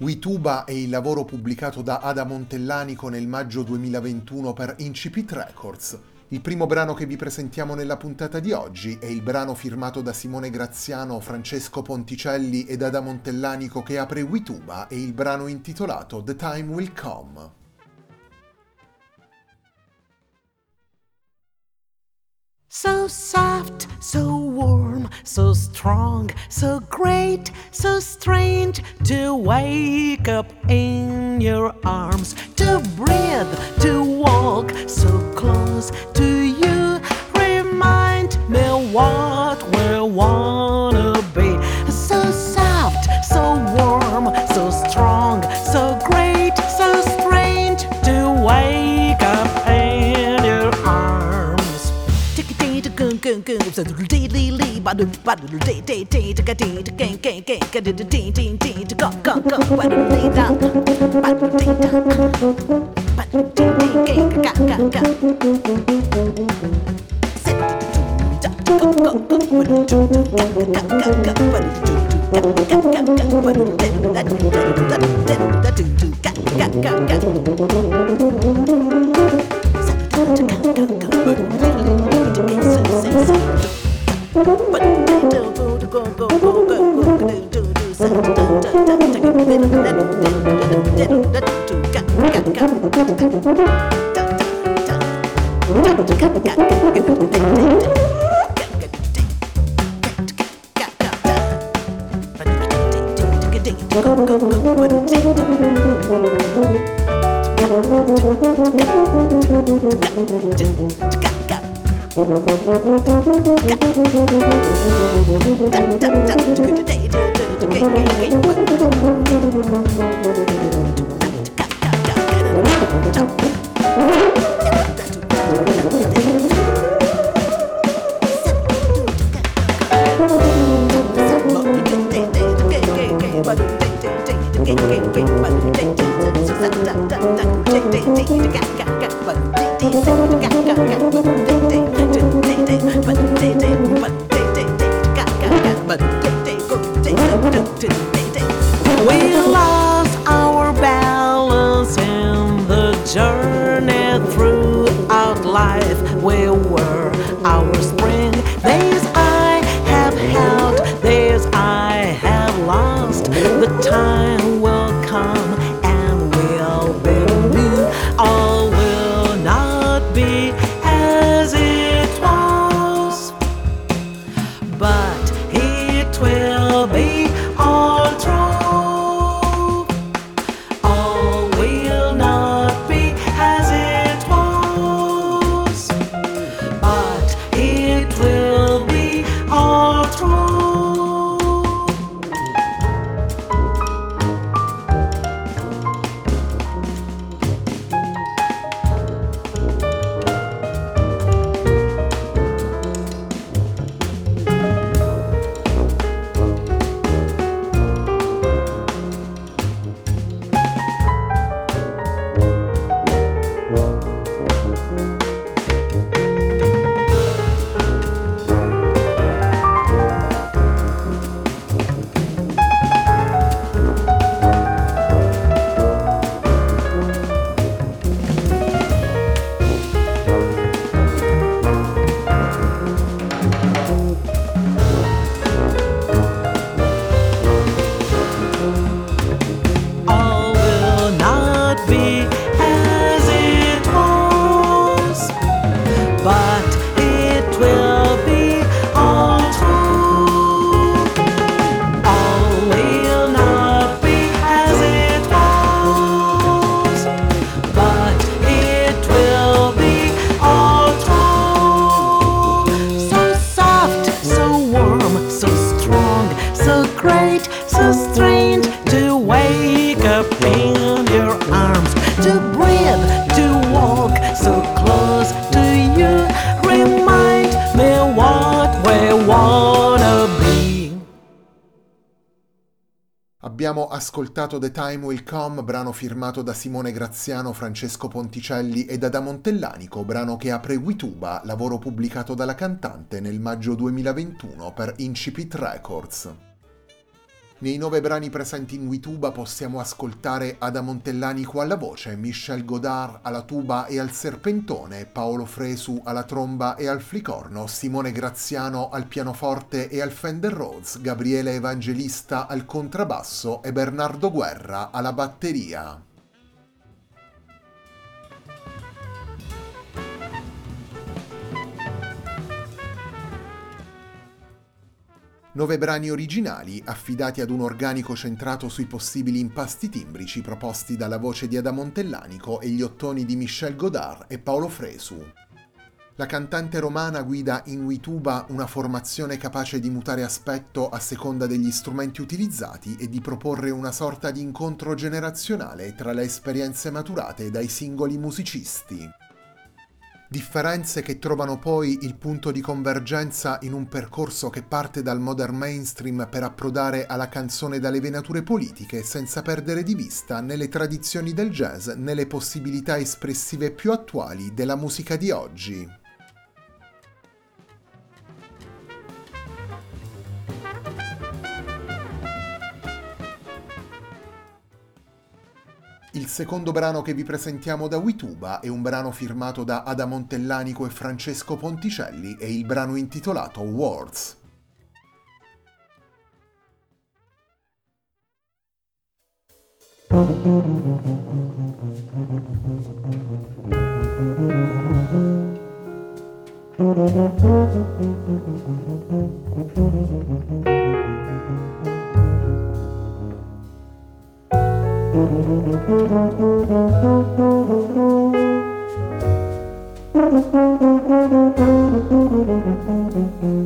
Wituba è il lavoro pubblicato da Ada Montellanico nel maggio 2021 per Incipit Records. Il primo brano che vi presentiamo nella puntata di oggi è il brano firmato da Simone Graziano, Francesco Ponticelli ed Ada Montellanico che apre Wituba e il brano intitolato The Time Will Come. So soft, so warm, so strong, so great, so strange to wake up in your arms, to breathe, ba du ti ti ti ta ka ti ta ken ken ken ka ti ti ti ti ta ka ka ka ba du ti ta ba du ti ta ba du ti ti ken ka ka ka se ta ta ka ka ka ba du ti ta ka ka ka ba du ti ta ka ka ka ba du ti ta ta ta ta ta ta ta ta ta ta Thank you. Time ascoltato The Time Will Come, brano firmato da Simone Graziano, Francesco Ponticelli e da Da Montellanico, brano che apre Wituba, lavoro pubblicato dalla cantante nel maggio 2021 per Incipit Records. Nei nove brani presenti in Wituba possiamo ascoltare Ada Montellanico alla voce, Michel Godard alla tuba e al serpentone, Paolo Fresu alla tromba e al flicorno, Simone Graziano al pianoforte e al Fender Rhodes, Gabriele Evangelista al contrabbasso e Bernardo Guerra alla batteria. Nove brani originali affidati ad un organico centrato sui possibili impasti timbrici proposti dalla voce di Ada Montellanico e gli ottoni di Michel Godard e Paolo Fresu. La cantante romana guida in Wituba una formazione capace di mutare aspetto a seconda degli strumenti utilizzati e di proporre una sorta di incontro generazionale tra le esperienze maturate dai singoli musicisti differenze che trovano poi il punto di convergenza in un percorso che parte dal modern mainstream per approdare alla canzone dalle venature politiche senza perdere di vista né le tradizioni del jazz né le possibilità espressive più attuali della musica di oggi. Il secondo brano che vi presentiamo da Wituba è un brano firmato da Ada Montellanico e Francesco Ponticelli e il brano intitolato Words. Thank you.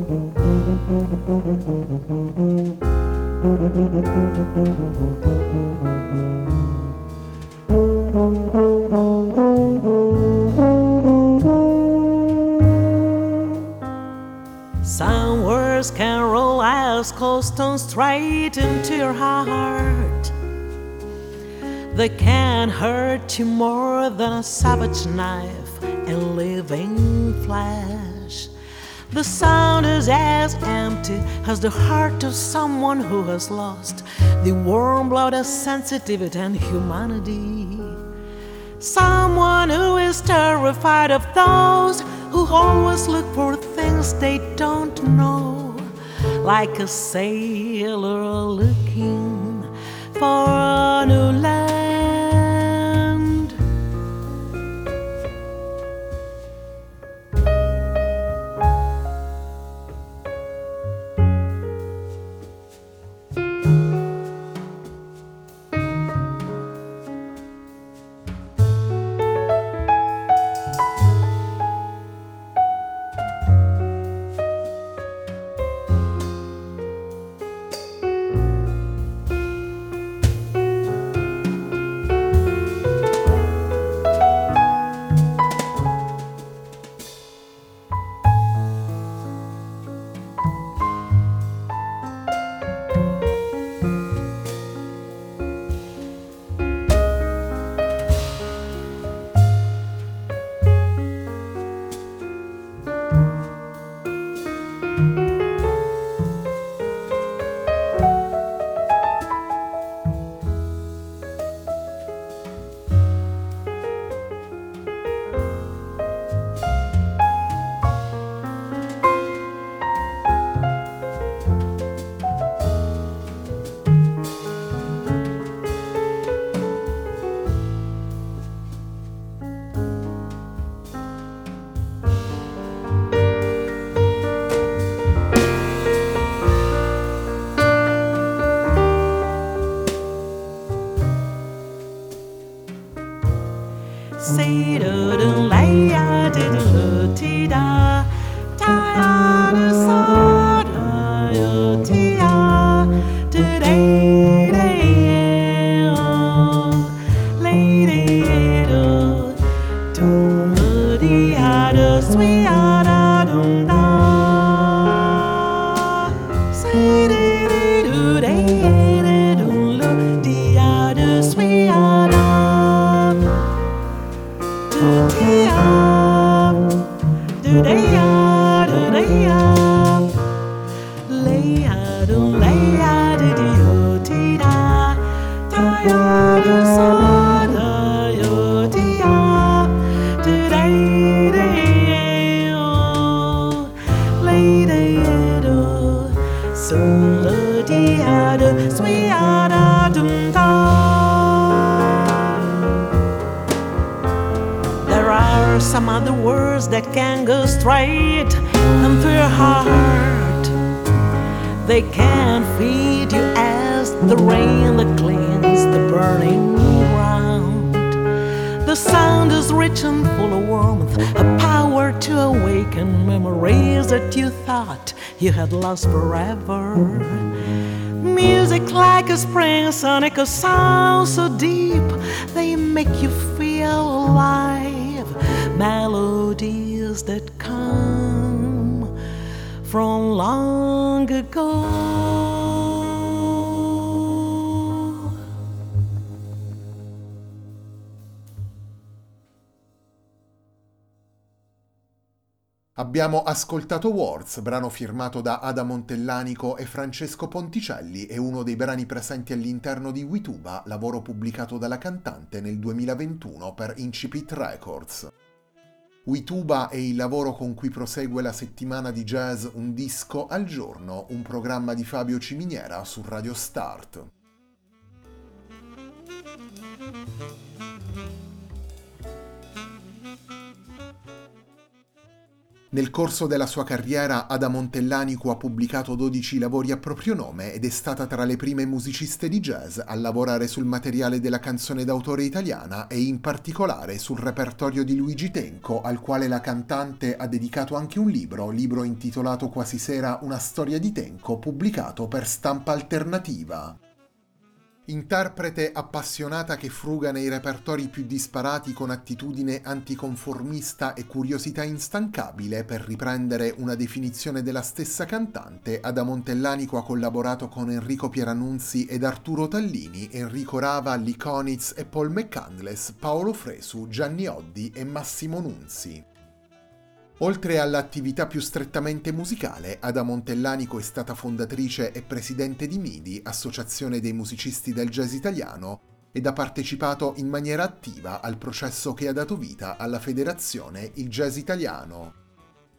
They can hurt you more than a savage knife and living flesh. The sound is as empty as the heart of someone who has lost the warm blood of sensitivity and humanity. Someone who is terrified of those who always look for things they don't know, like a sailor looking for a new land. They can feed you as the rain that cleans the burning ground. The sound is rich and full of warmth, a power to awaken memories that you thought you had lost forever. Music like a spring sonic, a sound so deep, they make you feel alive melodies that come from long ago. Abbiamo ascoltato Words, brano firmato da Ada Montellanico e Francesco Ponticelli e uno dei brani presenti all'interno di Wituba, lavoro pubblicato dalla cantante nel 2021 per Incipit Records. Wituba è il lavoro con cui prosegue la settimana di jazz Un disco al giorno, un programma di Fabio Ciminiera su Radio Start. Nel corso della sua carriera Ada Montellanico ha pubblicato 12 lavori a proprio nome ed è stata tra le prime musiciste di jazz a lavorare sul materiale della canzone d'autore italiana e in particolare sul repertorio di Luigi Tenco, al quale la cantante ha dedicato anche un libro, libro intitolato quasi sera Una storia di Tenco, pubblicato per stampa alternativa. Interprete appassionata che fruga nei repertori più disparati con attitudine anticonformista e curiosità instancabile, per riprendere una definizione della stessa cantante, Ada Montellanico ha collaborato con Enrico Pieranunzi ed Arturo Tallini, Enrico Rava, Liconitz e Paul McCandless, Paolo Fresu, Gianni Oddi e Massimo Nunzi. Oltre all'attività più strettamente musicale, Ada Montellanico è stata fondatrice e presidente di MIDI, Associazione dei musicisti del jazz italiano, ed ha partecipato in maniera attiva al processo che ha dato vita alla federazione Il Jazz Italiano.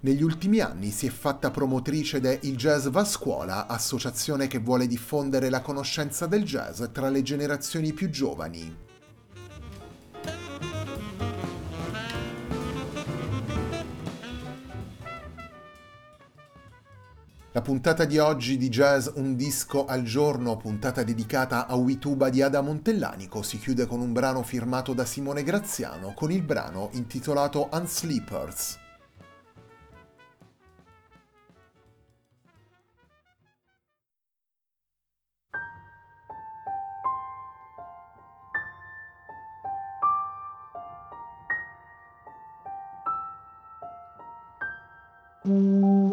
Negli ultimi anni si è fatta promotrice de Il Jazz Va Scuola, associazione che vuole diffondere la conoscenza del jazz tra le generazioni più giovani. La puntata di oggi di Jazz Un disco al giorno, puntata dedicata a Wituba di Ada Montellanico, si chiude con un brano firmato da Simone Graziano con il brano intitolato Unsleepers. Mm.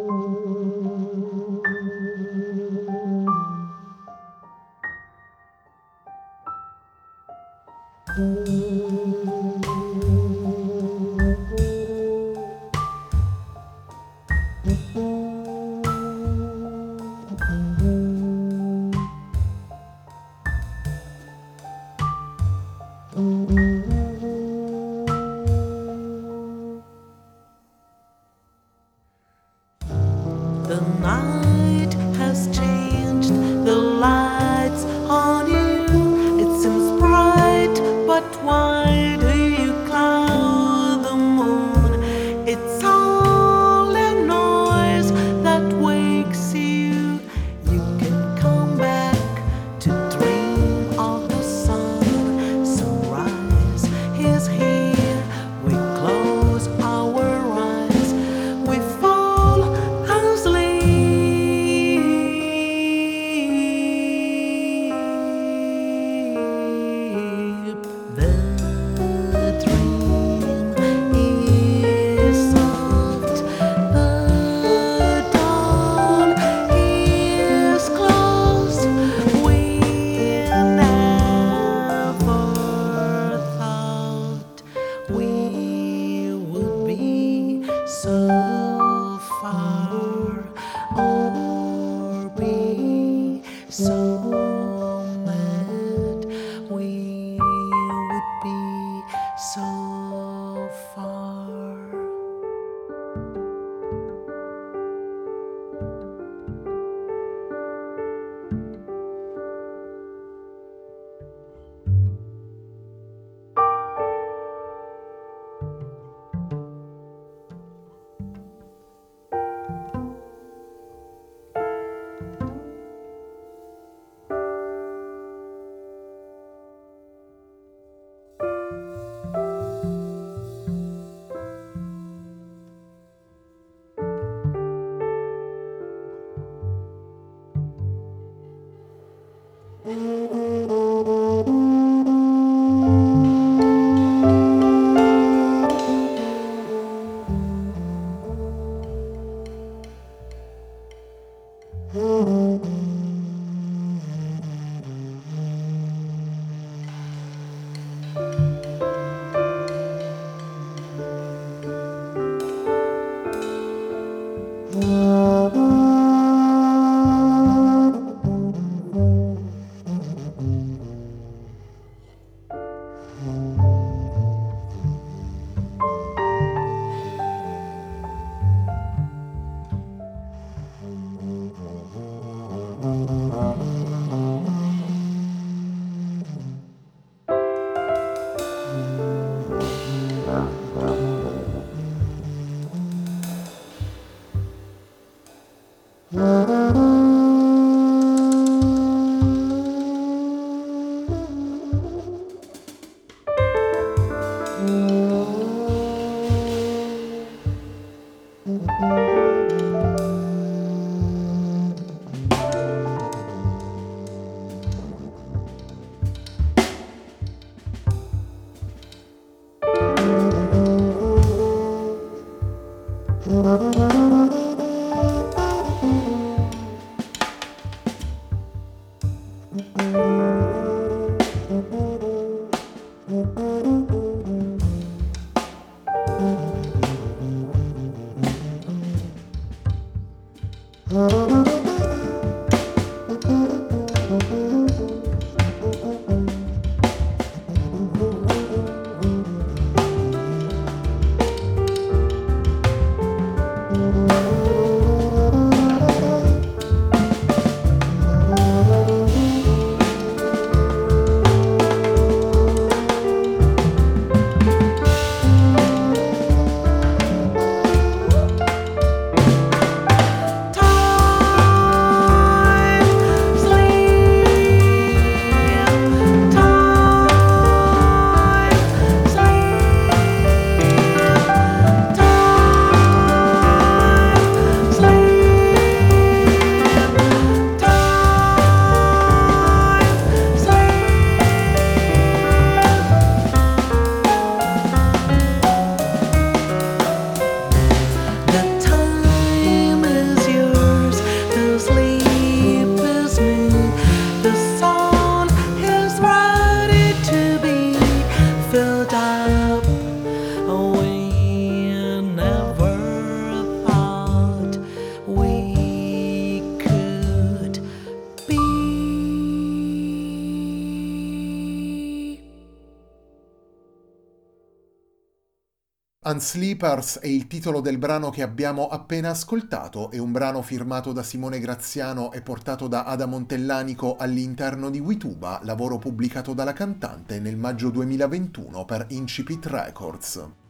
Unsleepers è il titolo del brano che abbiamo appena ascoltato, è un brano firmato da Simone Graziano e portato da Ada Montellanico all'interno di Wituba, lavoro pubblicato dalla cantante nel maggio 2021 per Incipit Records.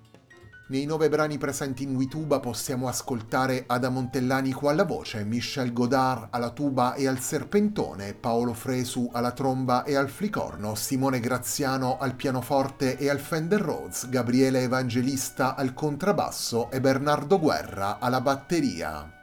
Nei nove brani presenti in Wituba possiamo ascoltare Ada Montellanico alla voce, Michel Godard alla tuba e al serpentone, Paolo Fresu alla tromba e al flicorno, Simone Graziano al pianoforte e al Fender Rhodes, Gabriele Evangelista al contrabbasso e Bernardo Guerra alla batteria.